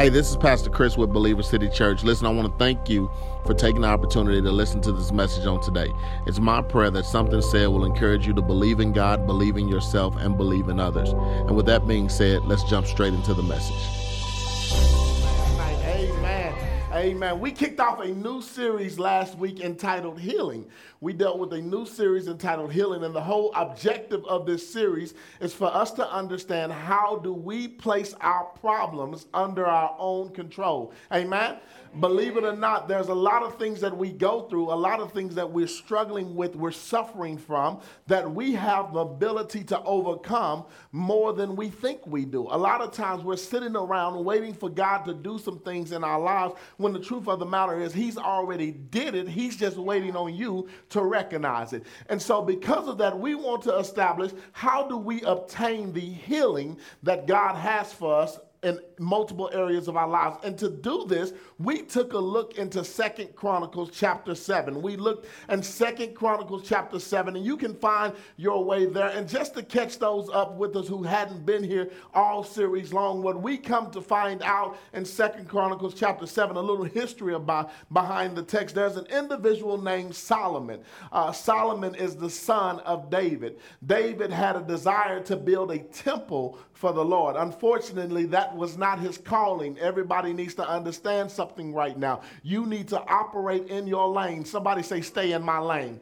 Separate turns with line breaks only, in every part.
Hey, this is Pastor Chris with Believer City Church. Listen, I want to thank you for taking the opportunity to listen to this message on today. It's my prayer that something said will encourage you to believe in God, believe in yourself, and believe in others. And with that being said, let's jump straight into the message.
Amen. We kicked off a new series last week entitled Healing. We dealt with a new series entitled Healing, and the whole objective of this series is for us to understand how do we place our problems under our own control. Amen. Believe it or not, there's a lot of things that we go through, a lot of things that we're struggling with, we're suffering from, that we have the ability to overcome more than we think we do. A lot of times we're sitting around waiting for God to do some things in our lives when the truth of the matter is He's already did it. He's just waiting on you to recognize it. And so, because of that, we want to establish how do we obtain the healing that God has for us in multiple areas of our lives. And to do this, we took a look into Second Chronicles chapter 7. We looked in Second Chronicles chapter 7, and you can find your way there. And just to catch those up with us who hadn't been here all series long, what we come to find out in Second Chronicles chapter 7, a little history about behind the text. There's an individual named Solomon. Uh, Solomon is the son of David. David had a desire to build a temple for the Lord. Unfortunately, that was not his calling. Everybody needs to understand something right now. You need to operate in your lane. Somebody say, Stay in my lane.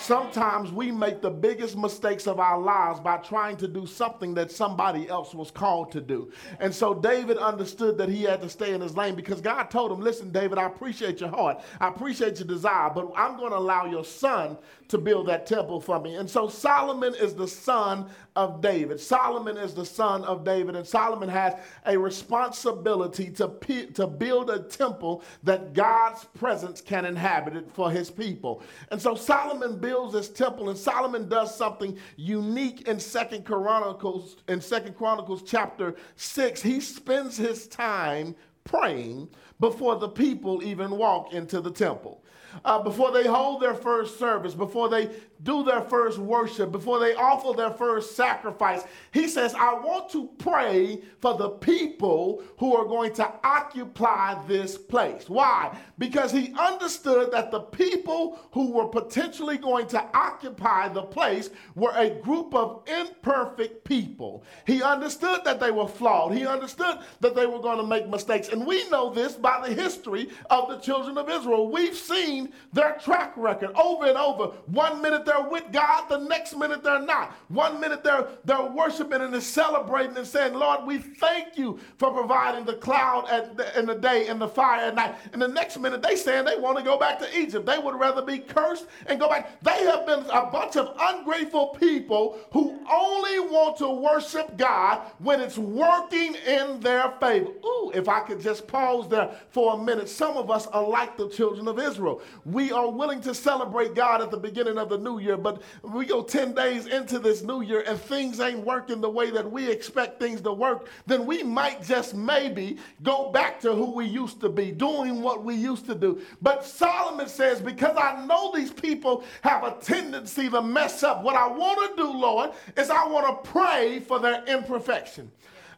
Sometimes we make the biggest mistakes of our lives by trying to do something that somebody else was called to do. And so David understood that he had to stay in his lane because God told him, Listen, David, I appreciate your heart. I appreciate your desire, but I'm going to allow your son to build that temple for me. And so Solomon is the son of David. Solomon is the son of David, and Solomon has a responsibility to, to build a temple that God's presence can inhabit it for his people. And so Solomon builds this temple, and Solomon does something unique in Second Chronicles, in Second Chronicles chapter 6. He spends his time praying before the people even walk into the temple uh, before they hold their first service, before they do their first worship, before they offer their first sacrifice. He says, I want to pray for the people who are going to occupy this place. Why? Because he understood that the people who were potentially going to occupy the place were a group of imperfect people. He understood that they were flawed. He understood that they were going to make mistakes. And we know this by the history of the children of Israel. We've seen their track record over and over. One minute they're with God, the next minute they're not. One minute they're, they're worshiping and they're celebrating and saying, Lord, we thank you for providing the cloud at the, in the day and the fire at night. And the next minute they saying they want to go back to Egypt. They would rather be cursed and go back. They have been a bunch of ungrateful people who only want to worship God when it's working in their favor. Ooh, if I could just pause there for a minute. Some of us are like the children of Israel. We are willing to celebrate God at the beginning of the new year, but we go 10 days into this new year and things ain't working the way that we expect things to work, then we might just maybe go back to who we used to be, doing what we used to do. But Solomon says, because I know these people have a tendency to mess up, what I want to do, Lord, is I want to pray for their imperfection.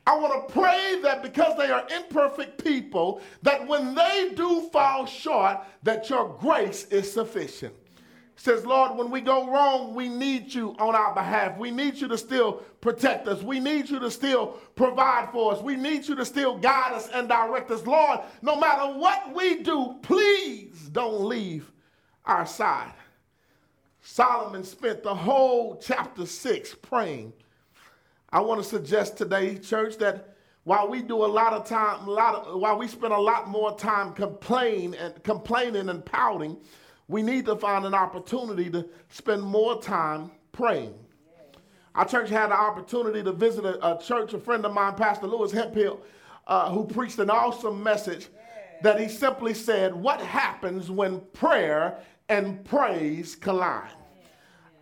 I want to pray that because they are imperfect people, that when they do fall short, that your grace is sufficient. Says, Lord, when we go wrong, we need you on our behalf. We need you to still protect us. We need you to still provide for us. We need you to still guide us and direct us. Lord, no matter what we do, please don't leave our side. Solomon spent the whole chapter 6 praying I want to suggest today, church, that while we do a lot of time, a lot of, while we spend a lot more time complain and complaining and pouting, we need to find an opportunity to spend more time praying. Our church had the opportunity to visit a, a church, a friend of mine, Pastor Lewis Hemphill, uh, who preached an awesome message that he simply said, What happens when prayer and praise collide?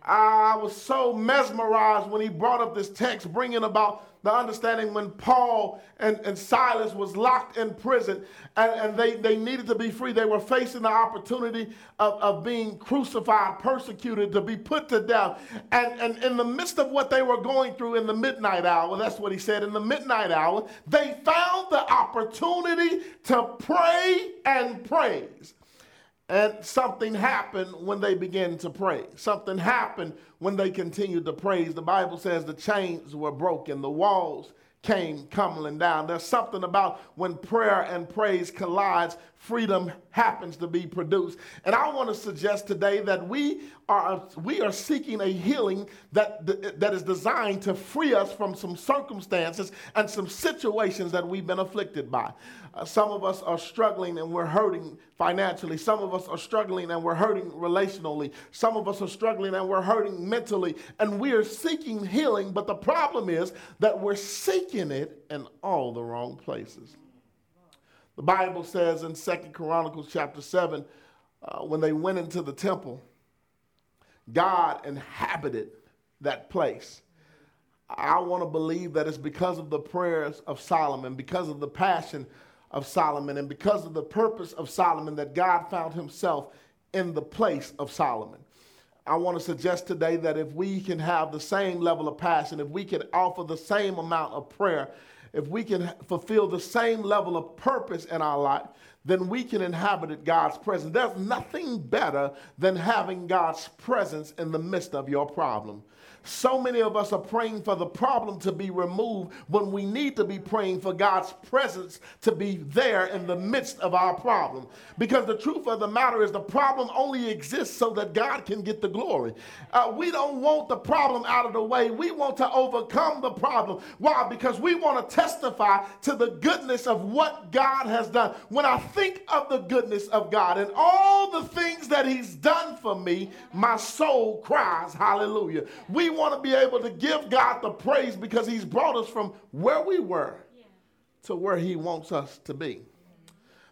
I was so mesmerized when he brought up this text, bringing about the understanding when Paul and, and Silas was locked in prison and, and they, they needed to be free. They were facing the opportunity of, of being crucified, persecuted, to be put to death. And, and in the midst of what they were going through in the midnight hour, that's what he said, in the midnight hour, they found the opportunity to pray and praise. And something happened when they began to pray. Something happened when they continued to praise. The Bible says the chains were broken, the walls came tumbling down. There's something about when prayer and praise collides, freedom happens to be produced. And I want to suggest today that we are we are seeking a healing that that is designed to free us from some circumstances and some situations that we've been afflicted by. Uh, some of us are struggling and we're hurting financially. Some of us are struggling and we're hurting relationally. Some of us are struggling and we're hurting mentally. And we are seeking healing, but the problem is that we're seeking it in all the wrong places. The Bible says in Second Chronicles chapter 7, uh, when they went into the temple, God inhabited that place. I want to believe that it's because of the prayers of Solomon, because of the passion of Solomon, and because of the purpose of Solomon that God found himself in the place of Solomon. I want to suggest today that if we can have the same level of passion, if we can offer the same amount of prayer, if we can fulfill the same level of purpose in our life, then we can inhabit God's presence. There's nothing better than having God's presence in the midst of your problem. So many of us are praying for the problem to be removed when we need to be praying for God's presence to be there in the midst of our problem. Because the truth of the matter is, the problem only exists so that God can get the glory. Uh, we don't want the problem out of the way. We want to overcome the problem. Why? Because we want to testify to the goodness of what God has done. When I think of the goodness of God and all the things that He's done for me, my soul cries, Hallelujah. We want to be able to give God the praise because He's brought us from where we were yeah. to where He wants us to be.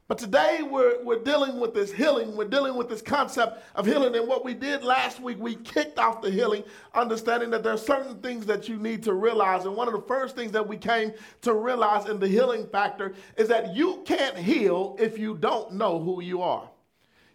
But today we're, we're dealing with this healing. We're dealing with this concept of healing. And what we did last week, we kicked off the healing, understanding that there are certain things that you need to realize. And one of the first things that we came to realize in the healing factor is that you can't heal if you don't know who you are.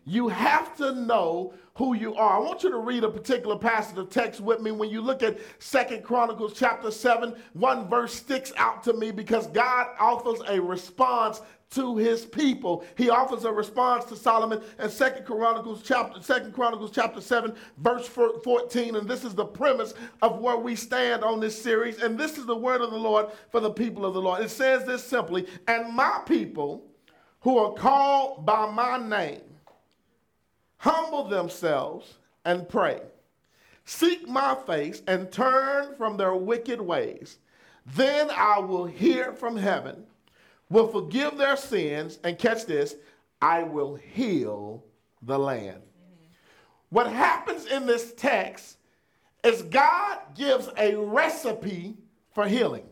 You have to know who you are. I want you to read a particular passage of text with me. When you look at Second Chronicles chapter 7, one verse sticks out to me because God offers a response to his people. He offers a response to Solomon in Second Chronicles chapter Second Chronicles chapter 7 verse 14 and this is the premise of where we stand on this series and this is the word of the Lord for the people of the Lord. It says this simply, and my people who are called by my name humble themselves and pray, seek my face, and turn from their wicked ways. Then I will hear from heaven, will forgive their sins, and catch this, I will heal the land. What happens in this text is God gives a recipe for healing.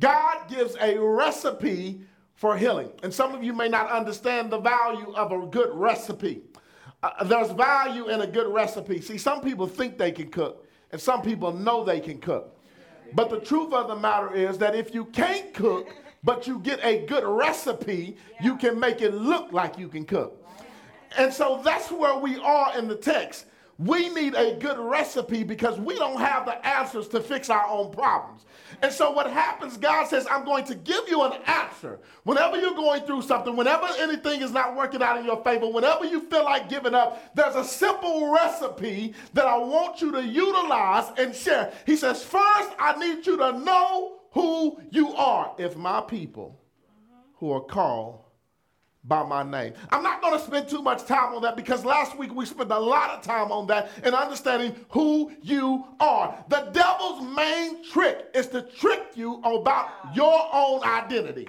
God gives a recipe for healing. And some of you may not understand the value of a good recipe. Uh, there's value in a good recipe. See, some people think they can cook, and some people know they can cook. But the truth of the matter is that if you can't cook, but you get a good recipe, you can make it look like you can cook. And so that's where we are in the text. We need a good recipe because we don't have the answers to fix our own problems. And so what happens, God says, I'm going to give you an answer. Whenever you're going through something, whenever anything is not working out in your favor, whenever you feel like giving up, there's a simple recipe that I want you to utilize and share. He says, First, I need you to know who you are. If my people who are called by my name. I'm not going to spend too much time on that because last week we spent a lot of time on that and understanding who you are. The devil's main trick is to trick you about your own identity.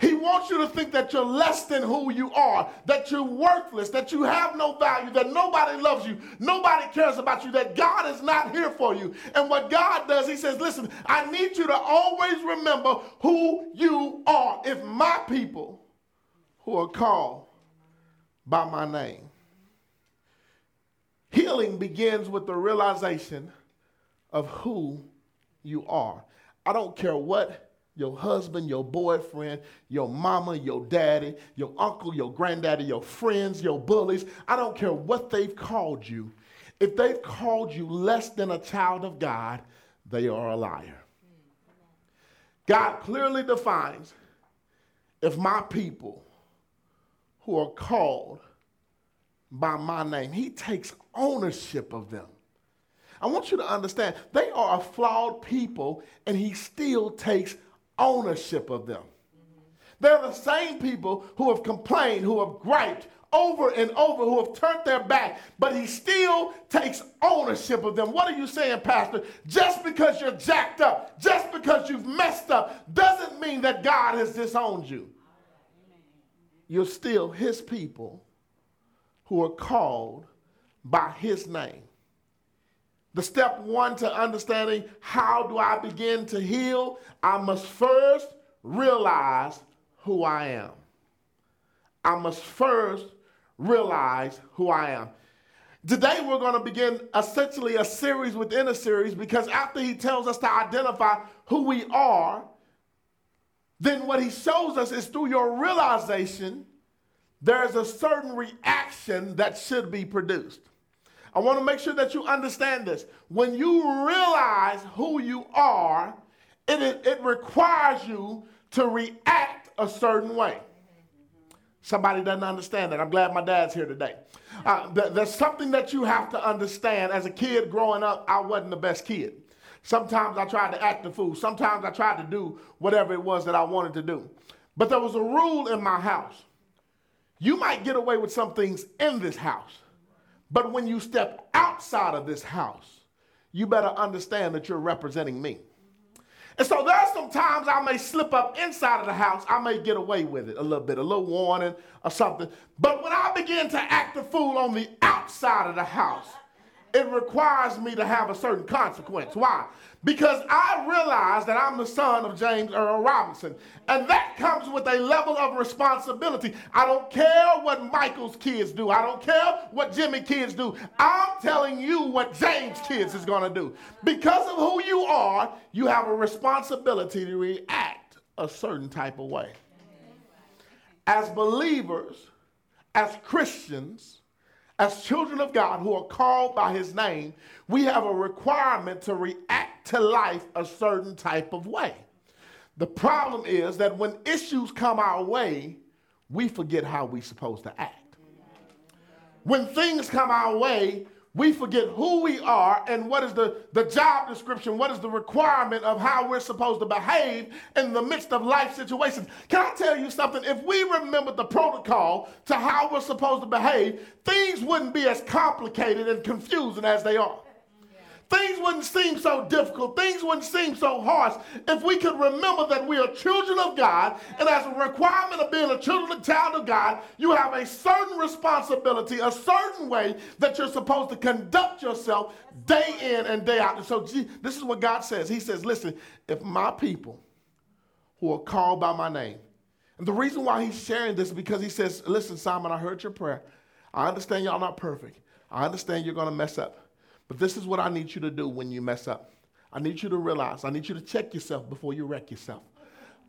He wants you to think that you're less than who you are, that you're worthless, that you have no value, that nobody loves you, nobody cares about you, that God is not here for you. And what God does, He says, Listen, I need you to always remember who you are. If my people, who are called by my name. Healing begins with the realization of who you are. I don't care what your husband, your boyfriend, your mama, your daddy, your uncle, your granddaddy, your friends, your bullies, I don't care what they've called you. If they've called you less than a child of God, they are a liar. God clearly defines if my people who are called by my name, He takes ownership of them. I want you to understand they are a flawed people, and He still takes ownership of them. They're the same people who have complained, who have griped over and over, who have turned their back, but he still takes ownership of them. What are you saying, Pastor? Just because you're jacked up, just because you've messed up, doesn't mean that God has disowned you. You're still his people who are called by his name. The step one to understanding how do I begin to heal, I must first realize who I am. I must first realize who I am. Today, we're going to begin essentially a series within a series because after he tells us to identify who we are, then what he shows us is through your realization, there's a certain reaction that should be produced. I want to make sure that you understand this. When you realize who you are, it, it, requires you to react a certain way. Somebody doesn't understand that. I'm glad my dad's here today. Uh, th- there's something that you have to understand. As a kid growing up, I wasn't the best kid. Sometimes I tried to act the fool. Sometimes I tried to do whatever it was that I wanted to do. But there was a rule in my house. You might get away with some things in this house, but when you step outside of this house, you better understand that you're representing me. And so there are some times I may slip up inside of the house. I may get away with it a little bit, a little warning or something. But when I begin to act a fool on the outside of the house, it requires me to have a certain consequence. Why? Because I realize that I'm the son of James Earl Robinson. And that comes with a level of responsibility. I don't care what Michael's kids do, I don't care what Jimmy kids do. I'm telling you what James kids is going to do. Because of who you are, you have a responsibility to react a certain type of way. As believers, as Christians, as children of God who are called by his name, we have a requirement to react to life a certain type of way. The problem is that when issues come our way, we forget how we're supposed to act. When things come our way, we forget who we are and what is the, the job description, what is the requirement of how we're supposed to behave in the midst of life situations. Can I tell you something? If we remember the protocol to how we're supposed to behave, things wouldn't be as complicated and confusing as they are. Things wouldn't seem so difficult. Things wouldn't seem so harsh if we could remember that we are children of God. And as a requirement of being a children, child of God, you have a certain responsibility, a certain way that you're supposed to conduct yourself day in and day out. And so gee, this is what God says. He says, listen, if my people who are called by my name, and the reason why he's sharing this is because he says, listen, Solomon, I heard your prayer. I understand y'all not perfect. I understand you're going to mess up. But this is what I need you to do when you mess up. I need you to realize, I need you to check yourself before you wreck yourself.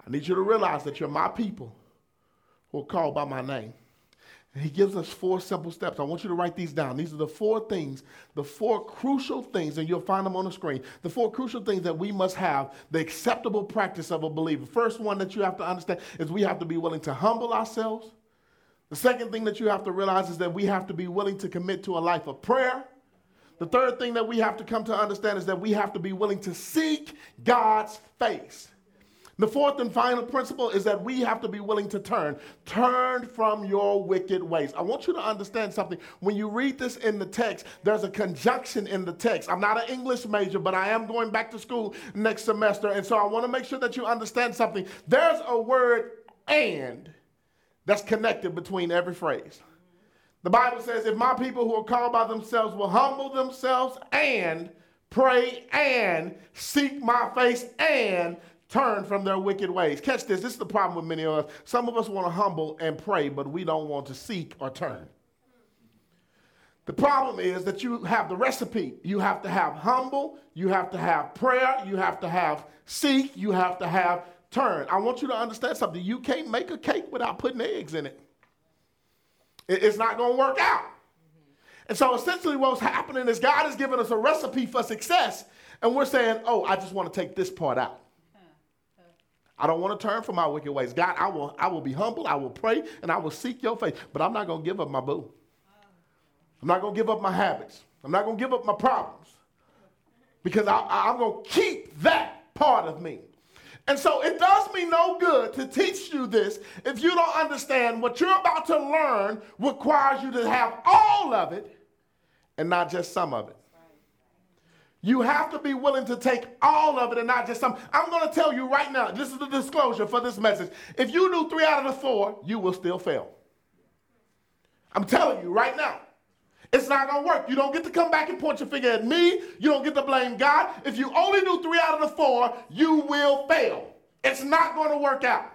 I need you to realize that you're my people who are called by my name. And he gives us four simple steps. I want you to write these down. These are the four things, the four crucial things, and you'll find them on the screen. The four crucial things that we must have, the acceptable practice of a believer. First one that you have to understand is we have to be willing to humble ourselves. The second thing that you have to realize is that we have to be willing to commit to a life of prayer. The third thing that we have to come to understand is that we have to be willing to seek God's face. The fourth and final principle is that we have to be willing to turn. Turn from your wicked ways. I want you to understand something. When you read this in the text, there's a conjunction in the text. I'm not an English major, but I am going back to school next semester. And so I want to make sure that you understand something. There's a word and that's connected between every phrase. The Bible says, if my people who are called by themselves will humble themselves and pray and seek my face and turn from their wicked ways. Catch this. This is the problem with many of us. Some of us want to humble and pray, but we don't want to seek or turn. The problem is that you have the recipe. You have to have humble, you have to have prayer, you have to have seek, you have to have turn. I want you to understand something. You can't make a cake without putting eggs in it. It's not going to work out. And so essentially, what's happening is God has given us a recipe for success, and we're saying, oh, I just want to take this part out. I don't want to turn from my wicked ways. God, I will, I will be humble, I will pray, and I will seek your face. But I'm not going to give up my boo. I'm not going to give up my habits. I'm not going to give up my problems. Because I, I'm going to keep that part of me. And so it does me no good to teach you this if you don't understand what you're about to learn requires you to have all of it and not just some of it. You have to be willing to take all of it and not just some. I'm going to tell you right now, this is the disclosure for this message. If you do three out of the four, you will still fail. I'm telling you right now. It's not going to work. You don't get to come back and point your finger at me. You don't get to blame God. If you only do three out of the four, you will fail. It's not going to work out.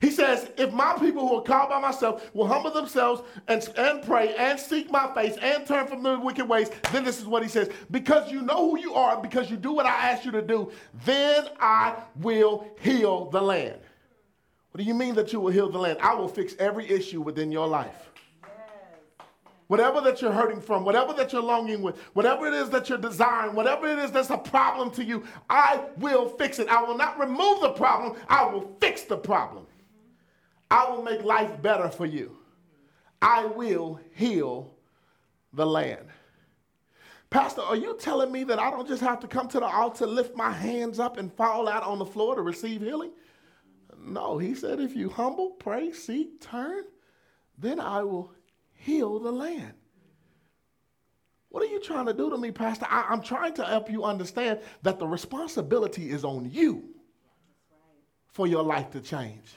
He says, if my people who are called by myself will humble themselves and, and pray and seek my face and turn from their wicked ways, then this is what he says. Because you know who you are, because you do what I ask you to do, then I will heal the land. What do you mean that you will heal the land? I will fix every issue within your life. Whatever that you're hurting from, whatever that you're longing with, whatever it is that you're desiring, whatever it is that's a problem to you, I will fix it. I will not remove the problem, I will fix the problem. I will make life better for you. I will heal the land. Pastor, are you telling me that I don't just have to come to the altar, lift my hands up, and fall out on the floor to receive healing? No, he said, if you humble, pray, seek, turn, then I will heal the land. What are you trying to do to me, Pastor? I, am trying to help you understand that the responsibility is on you for your life to change.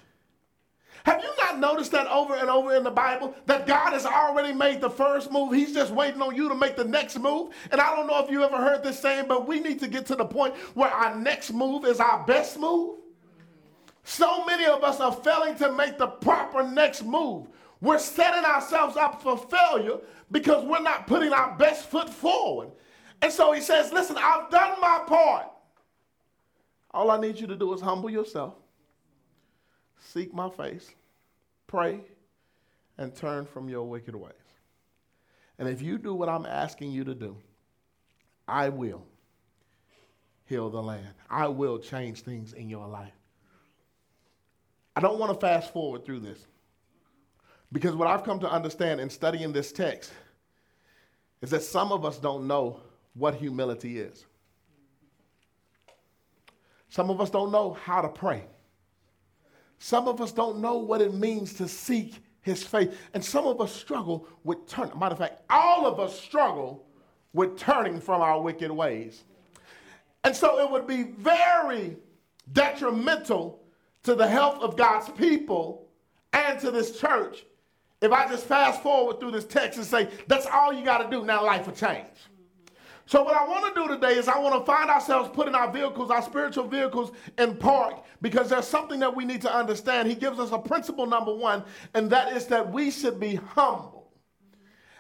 Have you not noticed that over and over in the Bible that God has already made the first move? He's just waiting on you to make the next move. And I don't know if you ever heard this saying, but we need to get to the point where our next move is our best move. So many of us are failing to make the proper next move. We're setting ourselves up for failure because we're not putting our best foot forward. And so he says, Listen, I've done my part. All I need you to do is humble yourself, seek my face, pray, and turn from your wicked ways. And if you do what I'm asking you to do, I will heal the land. I will change things in your life. I don't want to fast forward through this. Because what I've come to understand in studying this text is that some of us don't know what humility is. Some of us don't know how to pray. Some of us don't know what it means to seek his faith. And some of us struggle with turning. Matter of fact, all of us struggle with turning from our wicked ways. And so it would be very detrimental to the health of God's people and to this church if I just fast forward through this text and say, that's all you got to do, now life will change. So, what I want to do today is I want to find ourselves putting our vehicles, our spiritual vehicles, in park because there's something that we need to understand. He gives us a principle, number one, and that is that we should be humble.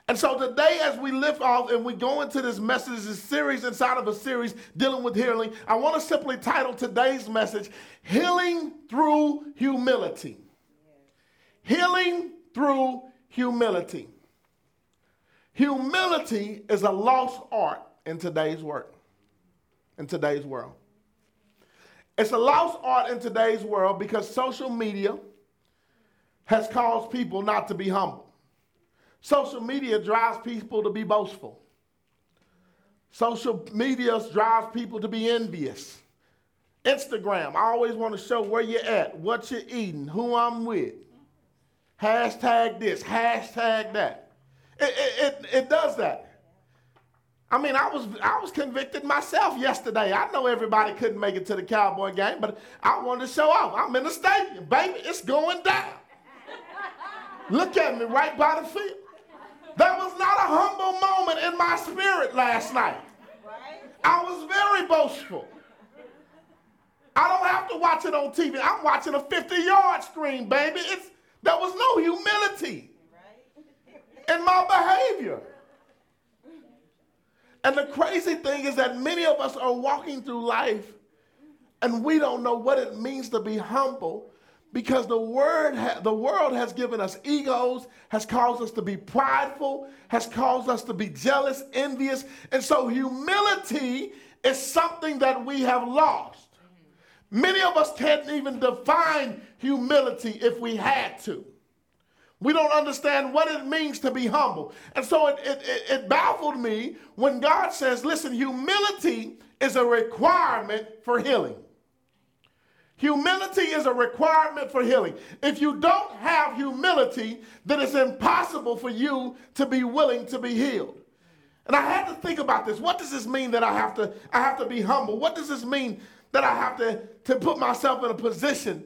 And so, today, as we lift off and we go into this message, this series inside of a series dealing with healing, I want to simply title today's message Healing Through Humility. Healing through humility. Humility is a lost art in today's work, in today's world. It's a lost art in today's world because social media has caused people not to be humble. Social media drives people to be boastful. Social media drives people to be envious. Instagram, I always want to show where you're at, what you're eating, who I'm with hashtag this, hashtag that. It, it, it, it, does that. I mean, I was I was convicted myself yesterday. I know everybody couldn't make it to the Cowboy game, but I wanted to show off. I'm in the stadium, baby. It's going down. Look at me right by the field. That was not a humble moment in my spirit last night. I was very boastful. I don't have to watch it on TV. I'm watching a 50 yard screen, baby. It's there was no humility in my behavior. And the crazy thing is that many of us are walking through life and we don't know what it means to be humble because the word ha- the world has given us egos has caused us to be prideful has caused us to be jealous envious and so humility is something that we have lost many of us can't even define humility if we had to we don't understand what it means to be humble and so it, it, it, baffled me when god says listen humility is a requirement for healing Humility is a requirement for healing. If you don't have humility, then it's impossible for you to be willing to be healed. And I had to think about this. What does this mean that I have to I have to be humble? What does this mean that I have to, to put myself in a position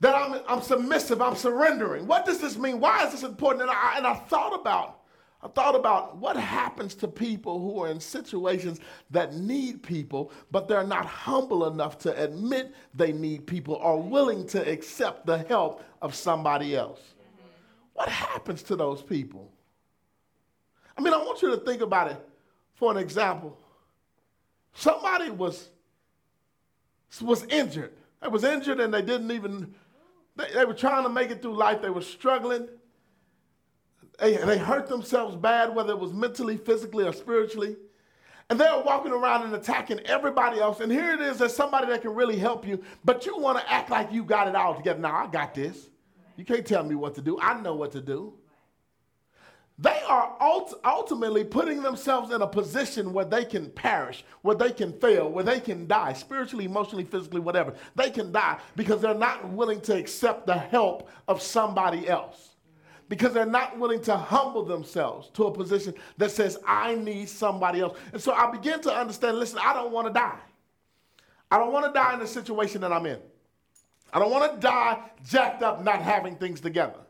that I'm, I'm submissive, I'm surrendering? What does this mean? Why is this important? And I, and I thought about I thought about what happens to people who are in situations that need people, but they're not humble enough to admit they need people or willing to accept the help of somebody else. What happens to those people? I mean, I want you to think about it for an example. Somebody was, was injured. They was injured and they didn't even, they, they were trying to make it through life. They were struggling they, they hurt themselves bad, whether it was mentally, physically, or spiritually. And they're walking around and attacking everybody else. And here it is, there's somebody that can really help you, but you want to act like you got it all together. Now, I got this. You can't tell me what to do. I know what to do. They are ult- ultimately putting themselves in a position where they can perish, where they can fail, where they can die, spiritually, emotionally, physically, whatever. They can die because they're not willing to accept the help of somebody else because they're not willing to humble themselves to a position that says, I need somebody else. And so I begin to understand listen, I don't want to die. I don't want to die in the situation that I'm in. I don't want to die jacked up, not having things together.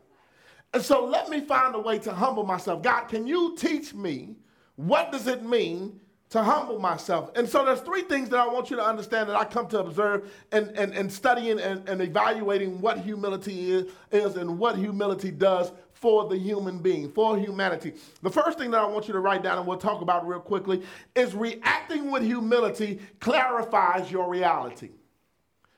And so let me find a way to humble myself. God, can you teach me what does it mean to humble myself. And so there's three things that I want you to understand that I come to observe and, and, and studying and, and evaluating what humility is, is and what humility does for the human being, for humanity. The first thing that I want you to write down and we'll talk about real quickly is reacting with humility clarifies your reality.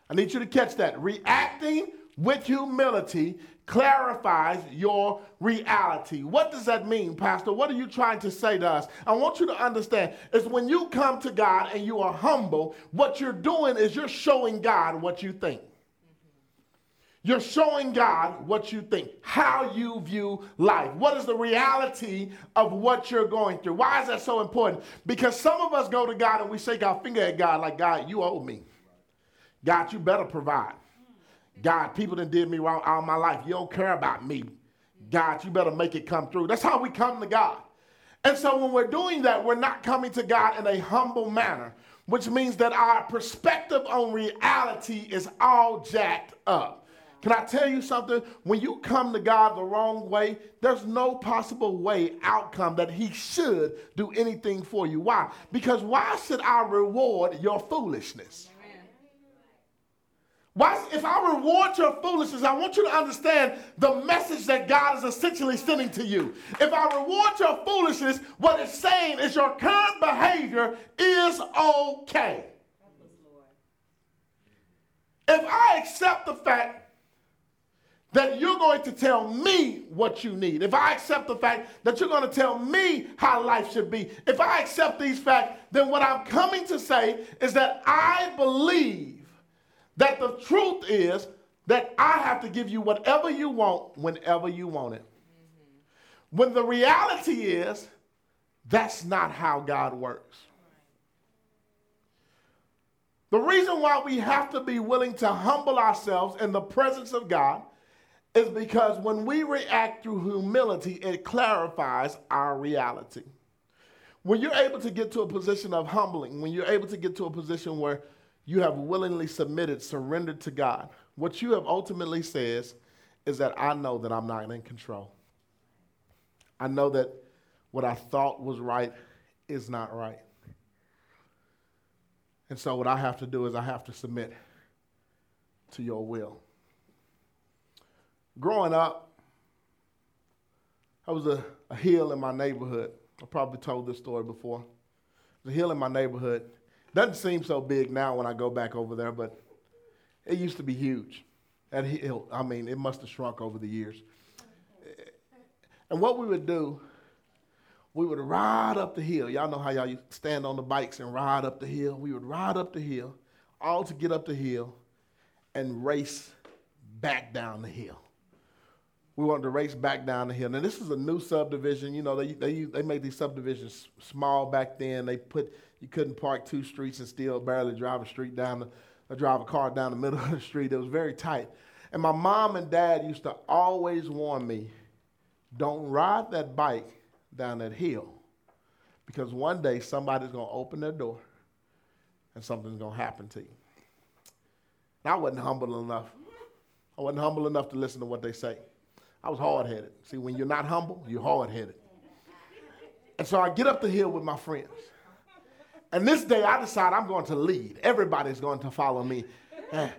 I need you to catch that. Reacting with humility clarifies your reality. What does that mean, Pastor? What are you trying to say to us? I want you to understand is when you come to God and you are humble, what you're doing is you're showing God what you think. You're showing God what you think, how you view life. What is the reality of what you're going through? Why is that so important? Because some of us go to God and we shake our finger at God like, God, you owe me. God, you better provide. God, people that did me wrong all my life. You don't care about me. God, you better make it come through. That's how we come to God. And so when we're doing that, we're not coming to God in a humble manner, which means that our perspective on reality is all jacked up. Can I tell you something? When you come to God the wrong way, there's no possible way outcome that He should do anything for you. Why? Because why should I reward your foolishness? Why, if I reward your foolishness, I want you to understand the message that God is essentially sending to you. If I reward your foolishness, what it's saying is your current behavior is okay. If I accept the fact that you're going to tell me what you need, if I accept the fact that you're going to tell me how life should be, if I accept these facts, then what I'm coming to say is that I believe that the truth is that I have to give you whatever you want whenever you want it. Mm-hmm. When the reality is, that's not how God works. The reason why we have to be willing to humble ourselves in the presence of God is because when we react through humility, it clarifies our reality. When you're able to get to a position of humbling, when you're able to get to a position where you have willingly submitted, surrendered to God, what you have ultimately says is that I know that I'm not in control. I know that what I thought was right is not right. And so what I have to do is I have to submit to your will growing up, I was a, a hill in my neighborhood. I probably told this story before. There's a hill in my neighborhood. Doesn't seem so big now when I go back over there, but it used to be huge. That hill, I mean, it must have shrunk over the years. And what we would do, we would ride up the hill. Y'all know how y'all stand on the bikes and ride up the hill. We would ride up the hill, all to get up the hill and race back down the hill. We wanted to race back down the hill. Now this is a new subdivision. You know, they they they made these subdivisions small back then. They put you couldn't park two streets and still barely drive a street down the, or drive a car down the middle of the street. It was very tight. And my mom and dad used to always warn me, don't ride that bike down that hill. Because one day somebody's going to open their door and something's going to happen to you. And I wasn't humble enough. I wasn't humble enough to listen to what they say. I was hard headed. See, when you're not humble, you're hard headed. And so I get up the hill with my friends. And this day I decide I'm going to lead. Everybody's going to follow me. Eh,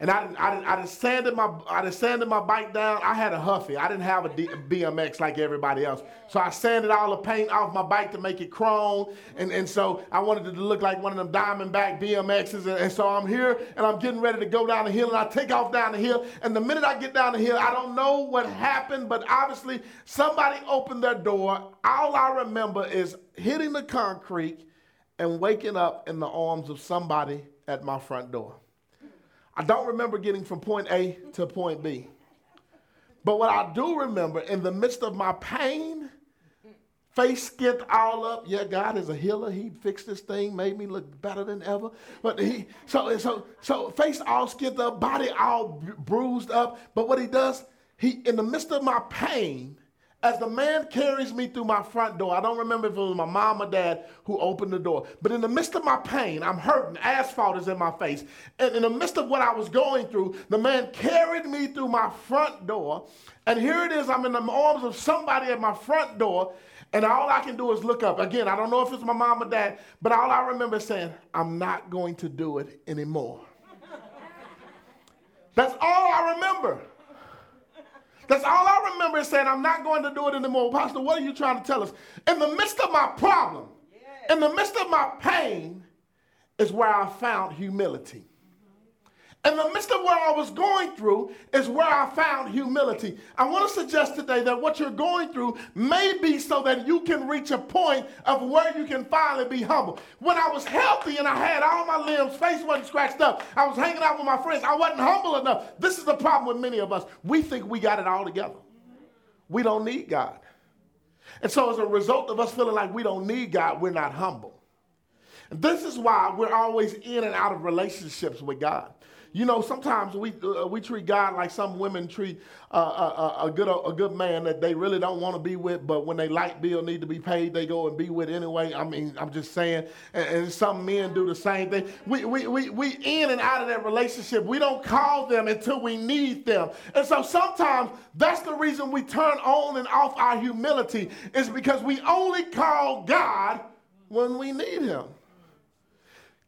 And I, I, I just sanded my, I just sanded my bike down. I had a Huffy. I didn't have a D, BMX like everybody else. So I sanded all the paint off my bike to make it chrome. And, and so I wanted it to look like one of them Diamondback BMXs. And, and so I'm here and I'm getting ready to go down the hill. And I take off down the hill. And the minute I get down the hill, I don't know what happened, but obviously somebody opened their door. All I remember is hitting the concrete and waking up in the arms of somebody at my front door. I don't remember getting from point A to point B. But what I do remember, in the midst of my pain, face skipped all up. Yeah, God is a healer. He fixed this thing, made me look better than ever. But he, so, so, so face all skipped up, body all bruised up. But what he does, he, in the midst of my pain, as the man carries me through my front door, I don't remember if it was my mom or dad who opened the door, but in the midst of my pain, I'm hurting, asphalt is in my face. And in the midst of what I was going through, the man carried me through my front door. And here it is, I'm in the arms of somebody at my front door, and all I can do is look up. Again, I don't know if it's my mom or dad, but all I remember is saying, I'm not going to do it anymore. That's all I remember. That's all I remember is saying, I'm not going to do it anymore. Pastor, what are you trying to tell us? In the midst of my problem, in the midst of my pain, is where I found humility. In the midst of where I was going through is where I found humility. I want to suggest today that what you're going through may be so that you can reach a point of where you can finally be humble. When I was healthy and I had all my limbs, face wasn't scratched up, I was hanging out with my friends, I wasn't humble enough. This is the problem with many of us. We think we got it all together. We don't need God. And so, as a result of us feeling like we don't need God, we're not humble. And this is why we're always in and out of relationships with God. You know, sometimes we uh, we treat God like some women treat uh, a, uh, uh, a, good a good man that they really don't want to be with, but when they light bill need to be paid, they go and be with anyway. I mean, I'm just saying, and, and some men do the same thing. We, we we we in and out of that relationship. We don't call them until we need them, and so sometimes that's the reason we turn on and off our humility is because we only call God when we need Him.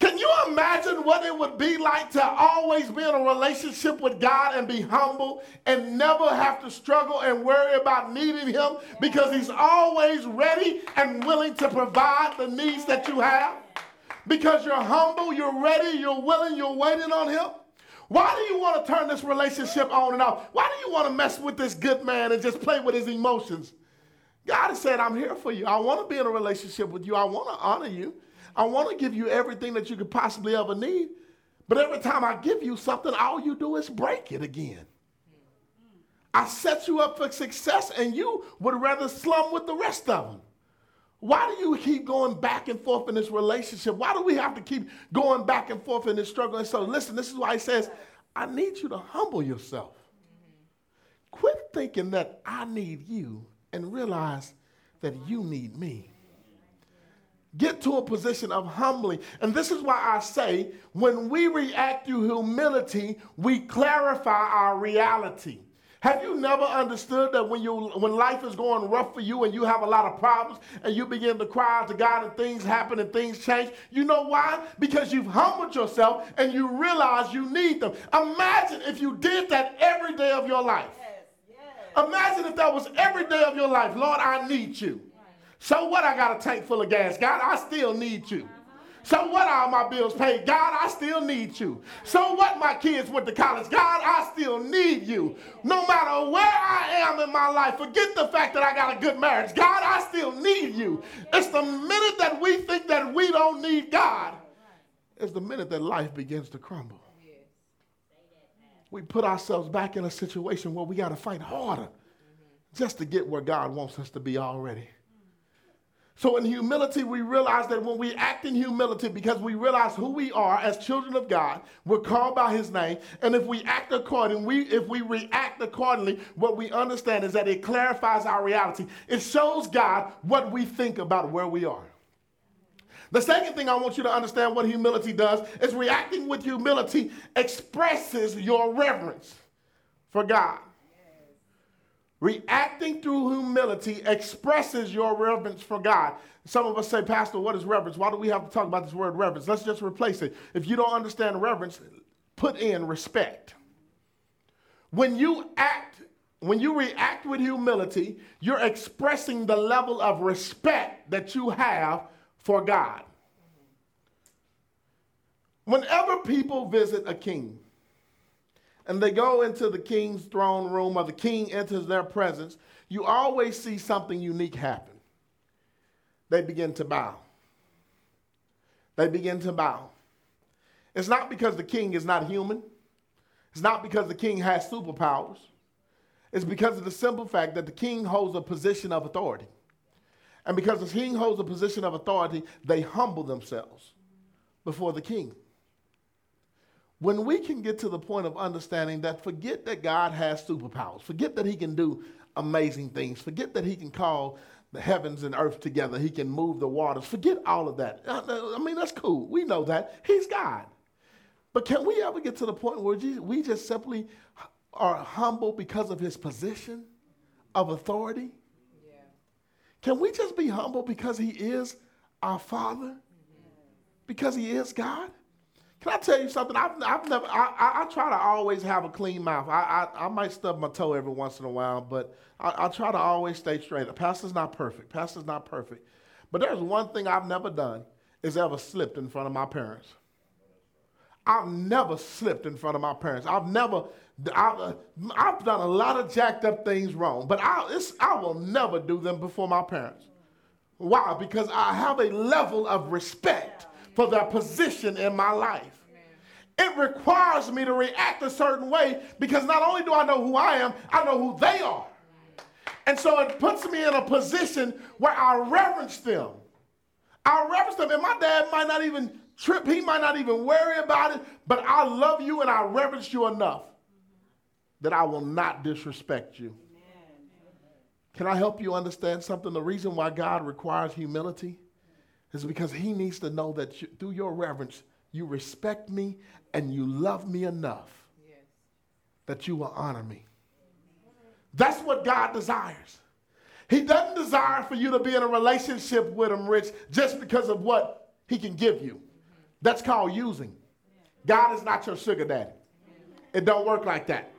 Can you imagine what it would be like to always be in a relationship with God and be humble and never have to struggle and worry about needing Him because He's always ready and willing to provide the needs that you have? Because you're humble, you're ready, you're willing, you're waiting on Him? Why do you want to turn this relationship on and off? Why do you want to mess with this good man and just play with his emotions? God has said, I'm here for you. I want to be in a relationship with you. I want to honor you. I want to give you everything that you could possibly ever need. But every time I give you something, all you do is break it again. I set you up for success, and you would rather slum with the rest of them. Why do you keep going back and forth in this relationship? Why do we have to keep going back and forth in this struggle? And so, listen, this is why he says, I need you to humble yourself. Quit thinking that I need you and realize that you need me. Get to a position of humbling. And this is why I say when we react to humility, we clarify our reality. Have you never understood that when you when life is going rough for you and you have a lot of problems and you begin to cry out to God and things happen and things change? You know why? Because you've humbled yourself and you realize you need them. Imagine if you did that every day of your life. Yes, yes. Imagine if that was every day of your life. Lord, I need you. So what? I got a tank full of gas. God, I still need you. So what are my bills paid? God, I still need you. So what my kids went to college? God, I still need you. No matter where I am in my life, forget the fact that I got a good marriage. God, I still need you. It's the minute that we think that we don't need God, it's the minute that life begins to crumble. We put ourselves back in a situation where we got to fight harder just to get where God wants us to be already. So, in humility, we realize that when we act in humility, because we realize who we are as children of God, we're called by His name. And if we act accordingly, we, if we react accordingly, what we understand is that it clarifies our reality. It shows God what we think about where we are. The second thing I want you to understand what humility does is reacting with humility expresses your reverence for God. Reacting through humility expresses your reverence for God. Some of us say, Pastor, what is reverence? Why do we have to talk about this word reverence? Let's just replace it. If you don't understand reverence, put in respect. When you act, when you react with humility, you're expressing the level of respect that you have for God. Whenever people visit a king, and they go into the king's throne room or the king enters their presence, you always see something unique happen. They begin to bow. They begin to bow. It's not because the king is not human. It's not because the king has superpowers. It's because of the simple fact that the king holds a position of authority. And because the king holds a position of authority, they humble themselves before the king when we can get to the point of understanding that forget that God has superpowers, forget that He can do amazing things, forget that He can call the heavens and earth together, He can move the waters, forget all of that. I mean, that's cool. We know that. He's God. But can we ever get to the point where we just simply are humble because of His position of authority? Yeah. Can we just be humble because He is our Father? Mm-hmm. Because He is God? Can I tell you something? I've, I've never, I, I, I, try to always have a clean mouth. I, I, I might stub my toe every once in a while, but I, I try to always stay straight. The pastor's not perfect. Pastor's not perfect. But there's one thing I've never done is ever slipped in front of my parents. I've never slipped in front of my parents. I've never, I've, I've done a lot of jacked up things wrong, but I, I will never do them before my parents. Why? Because I have a level of respect for their position in my life. It requires me to react a certain way because not only do I know who I am, I know who they are. And so it puts me in a position where I reverence them. I reverence them. And my dad might not even trip, he might not even worry about it, but I love you and I reverence you enough that I will not disrespect you. Can I help you understand something? The reason why God requires humility is because he needs to know that you, through your reverence, you respect me and you love me enough yes. that you will honor me. That's what God desires. He doesn't desire for you to be in a relationship with him, Rich, just because of what he can give you. That's called using. God is not your sugar daddy. It don't work like that.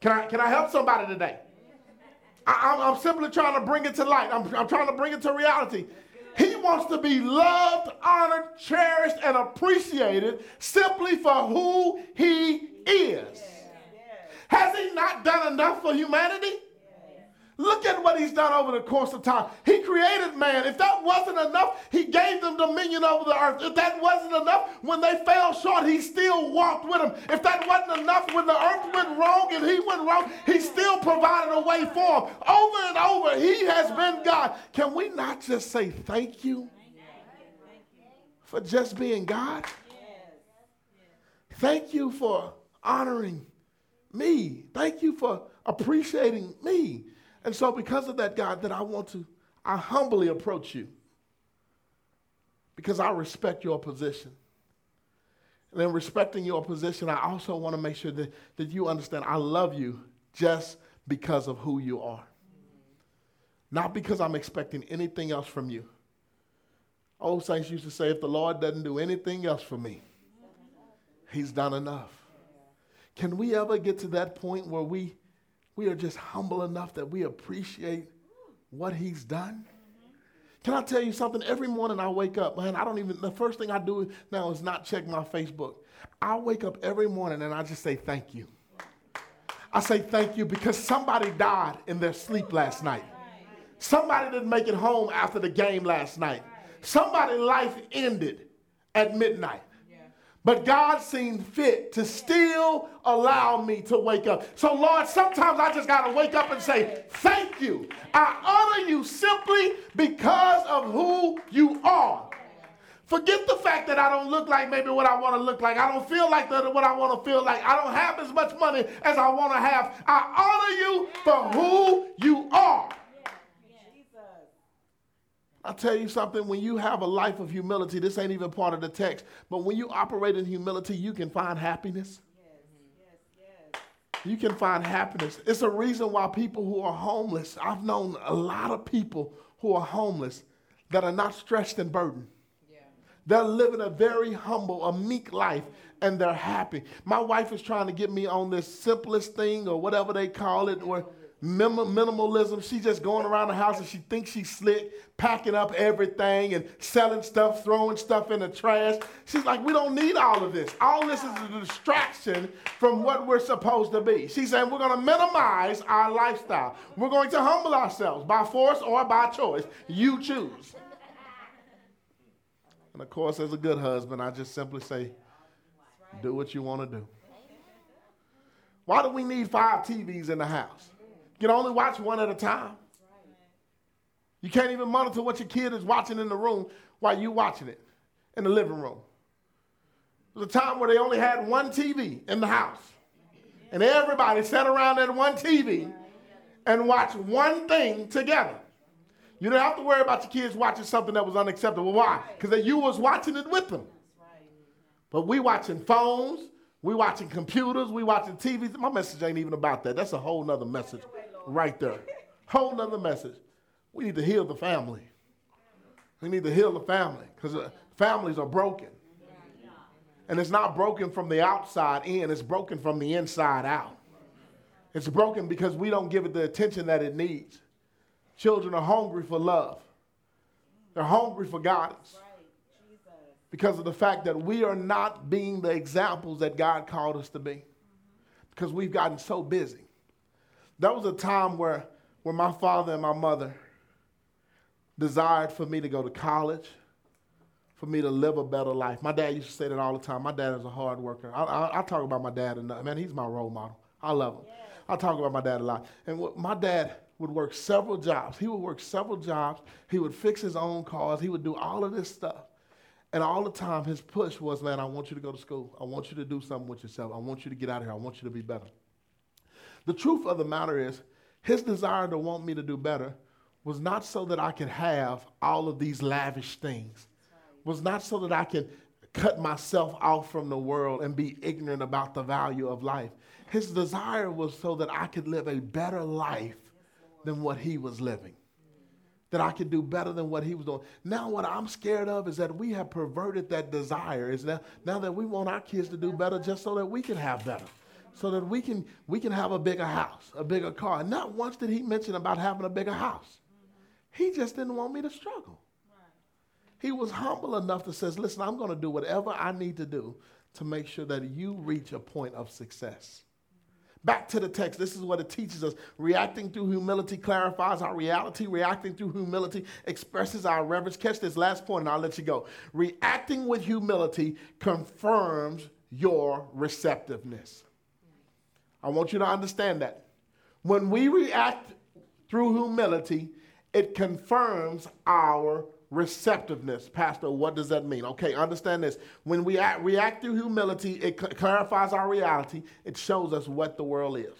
Can I, can I help somebody today? I, am simply trying to bring it to light. I'm, I'm trying to bring it to reality. He wants to be loved, honored, cherished, and appreciated simply for who he is. Has he not done enough for humanity? Look at what he's done over the course of time. He created man. If that wasn't enough, he gave them dominion over the earth. If that wasn't enough, when they fell short, he still walked with them. If that wasn't enough, when the earth went wrong and he went wrong, he still provided a way for them. Over and over, he has been God. Can we not just say thank you for just being God? Thank you for honoring me. Thank you for appreciating me. And so, because of that, God, that I want to, I humbly approach you because I respect your position. And in respecting your position, I also want to make sure that, that you understand I love you just because of who you are. Not because I'm expecting anything else from you. Old saints used to say, if the Lord doesn't do anything else for me, he's done enough. Can we ever get to that point where we we are just humble enough that we appreciate what he's done. Can I tell you something? Every morning I wake up, man, I don't even, the first thing I do now is not check my Facebook. I wake up every morning and I just say thank you. I say thank you because somebody died in their sleep last night. Somebody didn't make it home after the game last night. Somebody's life ended at midnight. But God seemed fit to still allow me to wake up. So, Lord, sometimes I just got to wake up and say, Thank you. I honor you simply because of who you are. Forget the fact that I don't look like maybe what I want to look like. I don't feel like the, what I want to feel like. I don't have as much money as I want to have. I honor you for who you are. I'll tell you something, when you have a life of humility, this ain't even part of the text, but when you operate in humility, you can find happiness. You can find happiness. It's a reason why people who are homeless, I've known a lot of people who are homeless that are not stressed and burdened. Yeah. They're living a very humble, a meek life, and they're happy. My wife is trying to get me on this simplest thing or whatever they call it, where minimalism. She's just going around the house and she thinks she's slick, packing up everything and selling stuff, throwing stuff in the trash. She's like, we don't need all of this. All this is a distraction from what we're supposed to be. She's saying we're going to minimize our lifestyle. We're going to humble ourselves by force or by choice. You choose. And of course, as a good husband, I just simply say, do what you want to do. Why do we need five TVs in the house? You can only watch one at a time. You can't even monitor what your kid is watching in the room while you're watching it in the living room. There was a time where they only had one TV in the house. And everybody sat around that one TV and watched one thing together. You don't have to worry about your kids watching something that was unacceptable. Why? Because you was watching it with them. But we watching phones, we watching computers, we watching TVs. My message ain't even about that. That's a whole nother message right there. Whole nother message. We need to heal the family. We need to heal the family because uh, families are broken. And it's not broken from the outside in, it's broken from the inside out. It's broken because we don't give it the attention that it needs. Children are hungry for love, they're hungry for guidance because of the fact that we are not being the examples that God called us to be because we've gotten so busy. That was a time where, where my father and my mother desired for me to go to college, for me to live a better life. My dad used to say that all the time. My dad is a hard worker. I, I, I talk about my dad enough. Man, he's my role model. I love him. Yeah. I talk about my dad a lot. And what, my dad would work several jobs. He would work several jobs. He would fix his own cars. He would do all of this stuff. And all the time, his push was, man, I want you to go to school. I want you to do something with yourself. I want you to get out of here. I want you to be better. The truth of the matter is, his desire to want me to do better was not so that I could have all of these lavish things, was not so that I could cut myself off from the world and be ignorant about the value of life. His desire was so that I could live a better life than what he was living. That I could do better than what he was doing. Now, what I'm scared of is that we have perverted that desire. Is now, now that we want our kids to do better just so that we can have better so that we can we can have a bigger house, a bigger car. And not once did he mention about having a bigger house. He just didn't want me to struggle. He was humble enough to say, listen, I'm going to do whatever I need to do to make sure that you reach a point of success. Back to the text, this is what it teaches us. Reacting through humility clarifies our reality. Reacting through humility expresses our reverence. Catch this last point, and I'll let you go. Reacting with humility confirms your receptiveness. I want you to understand that. When we react through humility, it confirms our receptiveness. Pastor, what does that mean? Okay, understand this. When we act, react through humility, it cl- clarifies our reality. It shows us what the world is.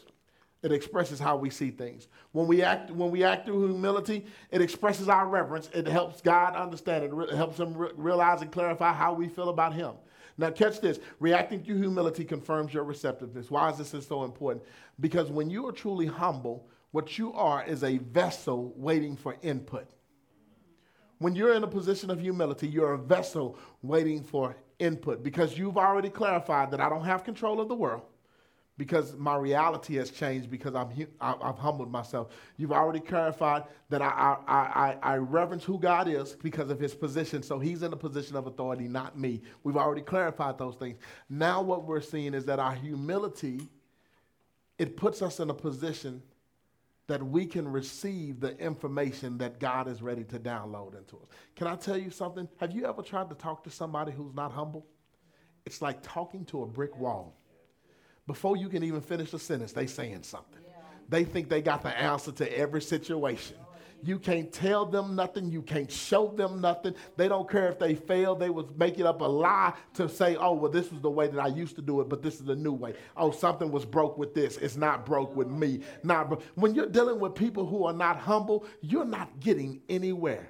It expresses how we see things. When we act, when we act through humility, it expresses our reverence. It helps God understand it. It helps him re- realize and clarify how we feel about Him. Now, catch this reacting through humility confirms your receptiveness. Why is this so important? Because when you are truly humble, what you are is a vessel waiting for input. When you're in a position of humility, you're a vessel waiting for input because you've already clarified that I don't have control of the world, because my reality has changed because I'm, I've humbled myself. You've already clarified that I, I, I, I, reverence who God is because of his position. So he's in a position of authority, not me. We've already clarified those things. Now what we're seeing is that our humility, it puts us in a position that we can receive the information that God is ready to download into us. Can I tell you something? Have you ever tried to talk to somebody who's not humble? It's like talking to a brick wall. Before you can even finish a sentence, they saying something. They think they got the answer to every situation. You can't tell them nothing. You can't show them nothing. They don't care if they fail. They was making up a lie to say, oh, well, this was the way that I used to do it, but this is the new way. Oh, something was broke with this. It's not broke with me. Not bro- when you're dealing with people who are not humble, you're not getting anywhere.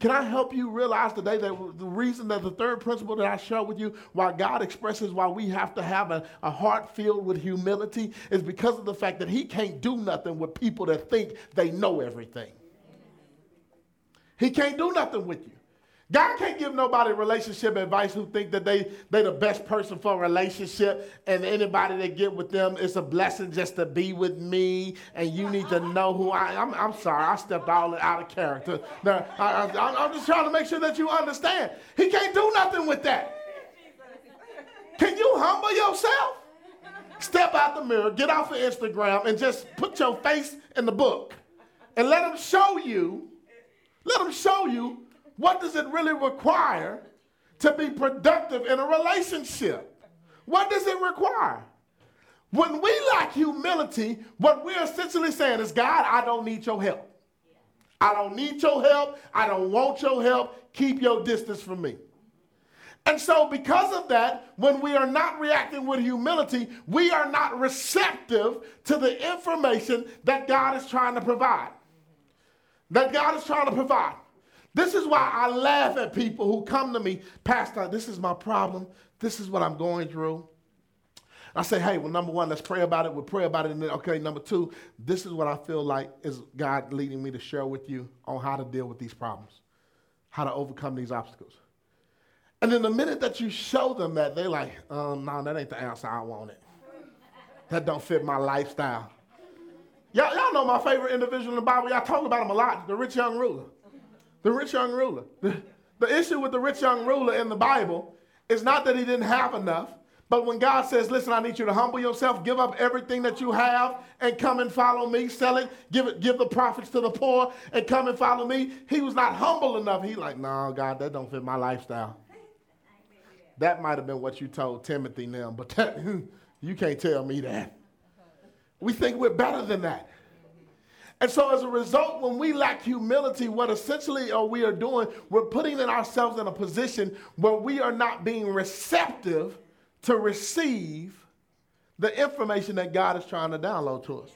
Can I help you realize today that the reason that the third principle that I share with you, why God expresses why we have to have a, a heart filled with humility, is because of the fact that He can't do nothing with people that think they know everything. He can't do nothing with you. God can't give nobody relationship advice who think that they they the best person for a relationship, and anybody that get with them, it's a blessing just to be with me, and you need to know who I am. I'm, sorry, I stepped all out of character. Now, I, I, I'm just trying to make sure that you understand. He can't do nothing with that. Can you humble yourself? Step out the mirror, get off of Instagram, and just put your face in the book, and let him show you let them show you what does it really require to be productive in a relationship. What does it require? When we lack humility, what we're essentially saying is, God, I don't need your help. I don't need your help. I don't want your help. Keep your distance from me. And so, because of that, when we are not reacting with humility, we are not receptive to the information that God is trying to provide that God is trying to provide. This is why I laugh at people who come to me, Pastor, this is my problem. This is what I'm going through. I say, hey, well, number one, let's pray about it. We'll pray about it. And then, okay, number two, this is what I feel like is God leading me to share with you on how to deal with these problems, how to overcome these obstacles. And then the minute that you show them that, they're like, um, no, that ain't the answer I wanted. That don't fit my lifestyle. Y'all, y'all know my favorite individual in the Bible. Y'all talk about him a lot, the rich young ruler. The rich young ruler. The, the issue with the rich young ruler in the Bible is not that he didn't have enough, but when God says, listen, I need you to humble yourself, give up everything that you have, and come and follow me, sell it, give it, give the profits to the poor, and come and follow me. He was not humble enough. He like, no, God, that don't fit my lifestyle. That might have been what you told Timothy now, but that, you can't tell me that. We think we're better than that. And so, as a result, when we lack humility, what essentially are we are doing, we're putting in ourselves in a position where we are not being receptive to receive the information that God is trying to download to us.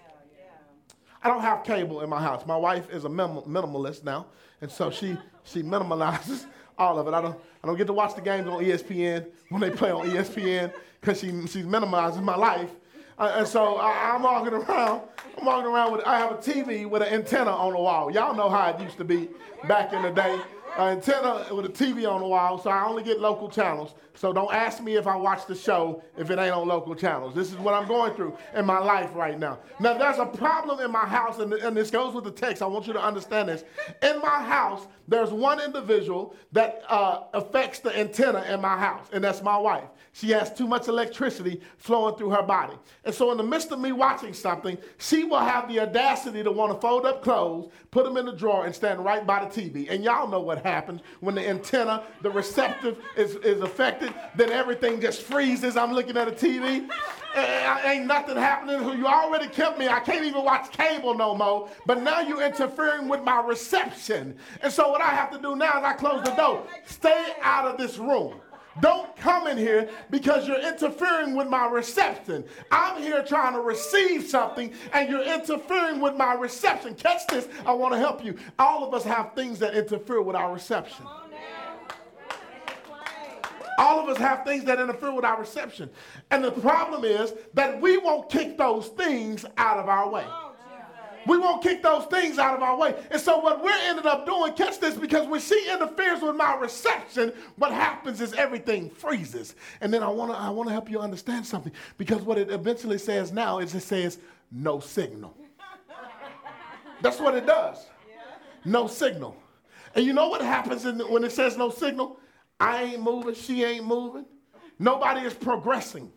I don't have cable in my house. My wife is a minimalist now, and so she she minimalizes all of it. I don't I don't get to watch the games on ESPN when they play on ESPN because she she's minimizing my life uh, and so I, am walking around. I'm walking around with. I have a TV with an antenna on the wall. Y'all know how it used to be back in the day. An antenna with a TV on the wall, so I only get local channels. So don't ask me if I watch the show if it ain't on local channels. This is what I'm going through in my life right now. Now, there's a problem in my house, and, and this goes with the text. I want you to understand this. In my house, there's one individual that uh, affects the antenna in my house, and that's my wife. She has too much electricity flowing through her body. And so, in the midst of me watching something, she will have the audacity to want to fold up clothes, put them in the drawer, and stand right by the TV. And y'all know what happens when the antenna, the receptive, is, is affected then everything just freezes. I'm looking at a TV. ain't nothing happening. You already kept me. I can't even watch cable no more. But now you're interfering with my reception. And so what I have to do now is I close the door. Stay out of this room. Don't come in here because you're interfering with my reception. I'm here trying to receive something and you're interfering with my reception. Catch this. I want to help you. All of us have things that interfere with our reception. All of us have things that interfere with our reception. And the problem is that we won't kick those things out of our way. We won't kick those things out of our way. And so what we're ended up doing, catch this, because when she interferes with my reception, what happens is everything freezes. And then I want to I want to help you understand something because what it eventually says now is it says no signal. That's what it does. No signal. And you know what happens the, when it says no signal? I ain't moving, she ain't moving. Nobody is progressing.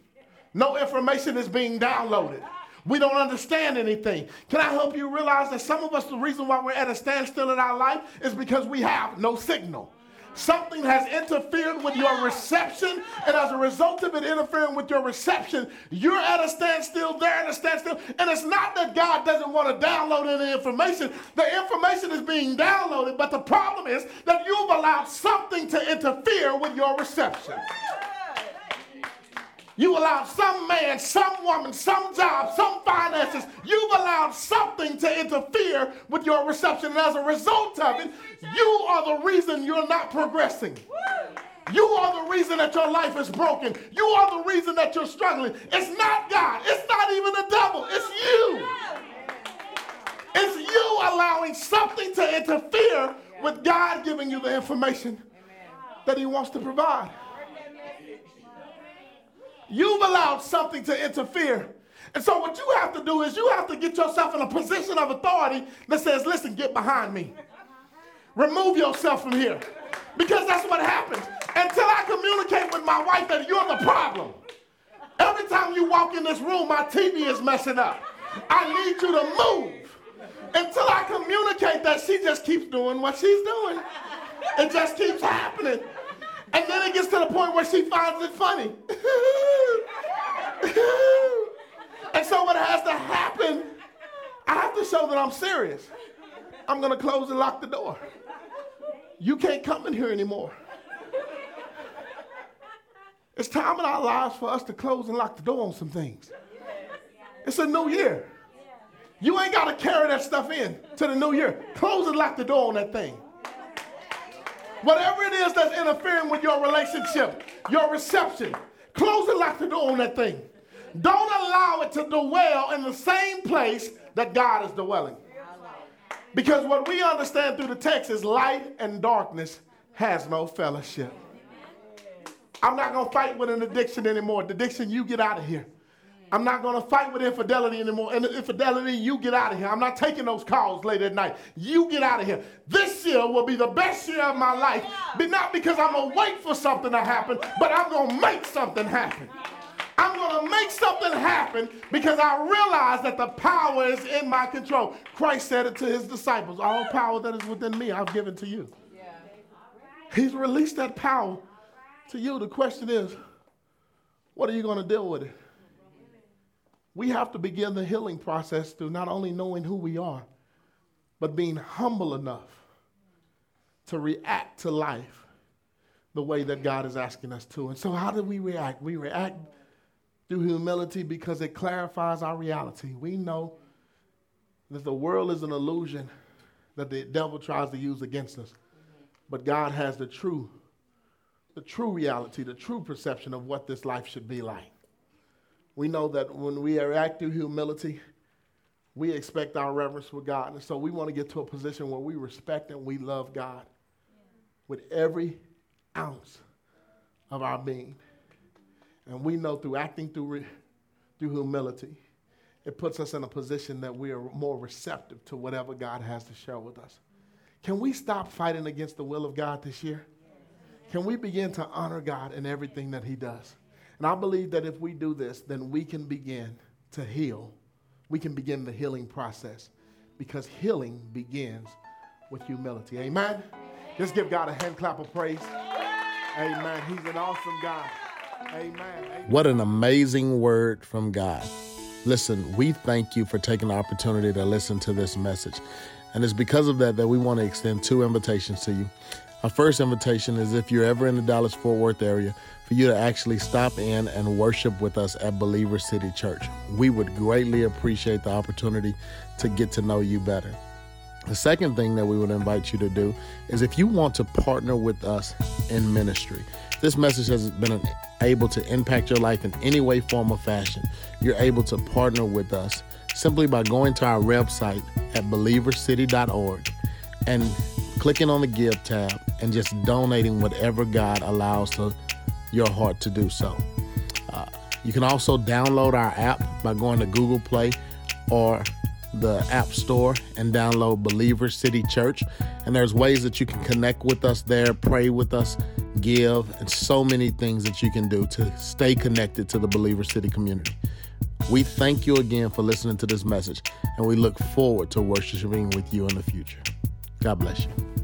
No information is being downloaded. We don't understand anything. Can I help you realize that some of us, the reason why we're at a standstill in our life is because we have no signal. Something has interfered with your reception, and as a result of it interfering with your reception, you're at a standstill, they're at a standstill. And it's not that God doesn't want to download any information, the information is being downloaded, but the problem is that you've allowed something to interfere with your reception. You allowed some man, some woman, some job, some finances. You've allowed something to interfere with your reception. And as a result of it, you are the reason you're not progressing. You are the reason that your life is broken. You are the reason that you're struggling. It's not God. It's not even the devil. It's you. It's you allowing something to interfere with God giving you the information that He wants to provide. You've allowed something to interfere. And so, what you have to do is you have to get yourself in a position of authority that says, listen, get behind me. Remove yourself from here. Because that's what happens. Until I communicate with my wife that you're the problem. Every time you walk in this room, my TV is messing up. I need you to move. Until I communicate that, she just keeps doing what she's doing. It just keeps happening. And then it gets to the point where she finds it funny. and so what has to happen, I have to show that I'm serious. I'm to close and lock the door. You can't come in here anymore. It's time in our lives for us to close and lock the door on some things. It's a new year. You ain't got to carry that stuff in to the new year. Close and lock the door on that thing. Whatever it is that's interfering with your relationship, your reception, close and lock the door on that thing. Don't allow it to dwell in the same place that God is dwelling. Because what we understand through the text is light and darkness has no fellowship. I'm not going to fight with an addiction anymore. The addiction, you get out of here. I'm not going to fight with infidelity anymore. And infidelity, you get out of here. I'm not taking those calls late at night. You get out of here. This year will be the best year of my life. But not because I'm going to wait for something to happen, but I'm going to make something happen. I'm going to make something happen because I realize that the power is in my control. Christ said it to his disciples All power that is within me, I've given to you. He's released that power to you. The question is, what are you going to deal with it? We have to begin the healing process through not only knowing who we are, but being humble enough to react to life the way that God is asking us to. And so, how do we react? We react through humility because it clarifies our reality. We know that the world is an illusion that the devil tries to use against us. But God has the true, the true reality, the true perception of what this life should be like we know that when we react through humility, we expect our reverence for God. And so we want to get to a position where we respect and we love God with every ounce of our being. And we know through acting through, re- through humility, it puts us in a position that we are more receptive to whatever God has to share with us. Can we stop fighting against the will of God this year? Can we begin to honor God in everything that He does? And I believe that if we do this, then we can begin to heal. We can begin the healing process because healing begins with humility. Amen. Just give God a hand clap of praise. Amen. He's an awesome God. Amen. Amen.
What an amazing word from God. Listen, we thank you for taking the opportunity to listen to this message. And it's because of that that we want to extend two invitations to you. Our first invitation is if you're ever in the Dallas Fort Worth area, for you to actually stop in and worship with us at Believer City Church. We would greatly appreciate the opportunity to get to know you better. The second thing that we would invite you to do is if you want to partner with us in ministry, this message has been able to impact your life in any way, form, or fashion. You're able to partner with us
simply by going to our website at believercity.org and clicking on the Give tab and just donating whatever God allows to your heart to do so. Uh, you can also download our app by going to Google Play or the App Store and download Believer City Church. And there's ways that you can connect with us there, pray with us, give, and so many things that you can do to stay connected to the Believer City community. We thank you again for listening to this message, and we look forward to worshiping with you in the future. God bless you.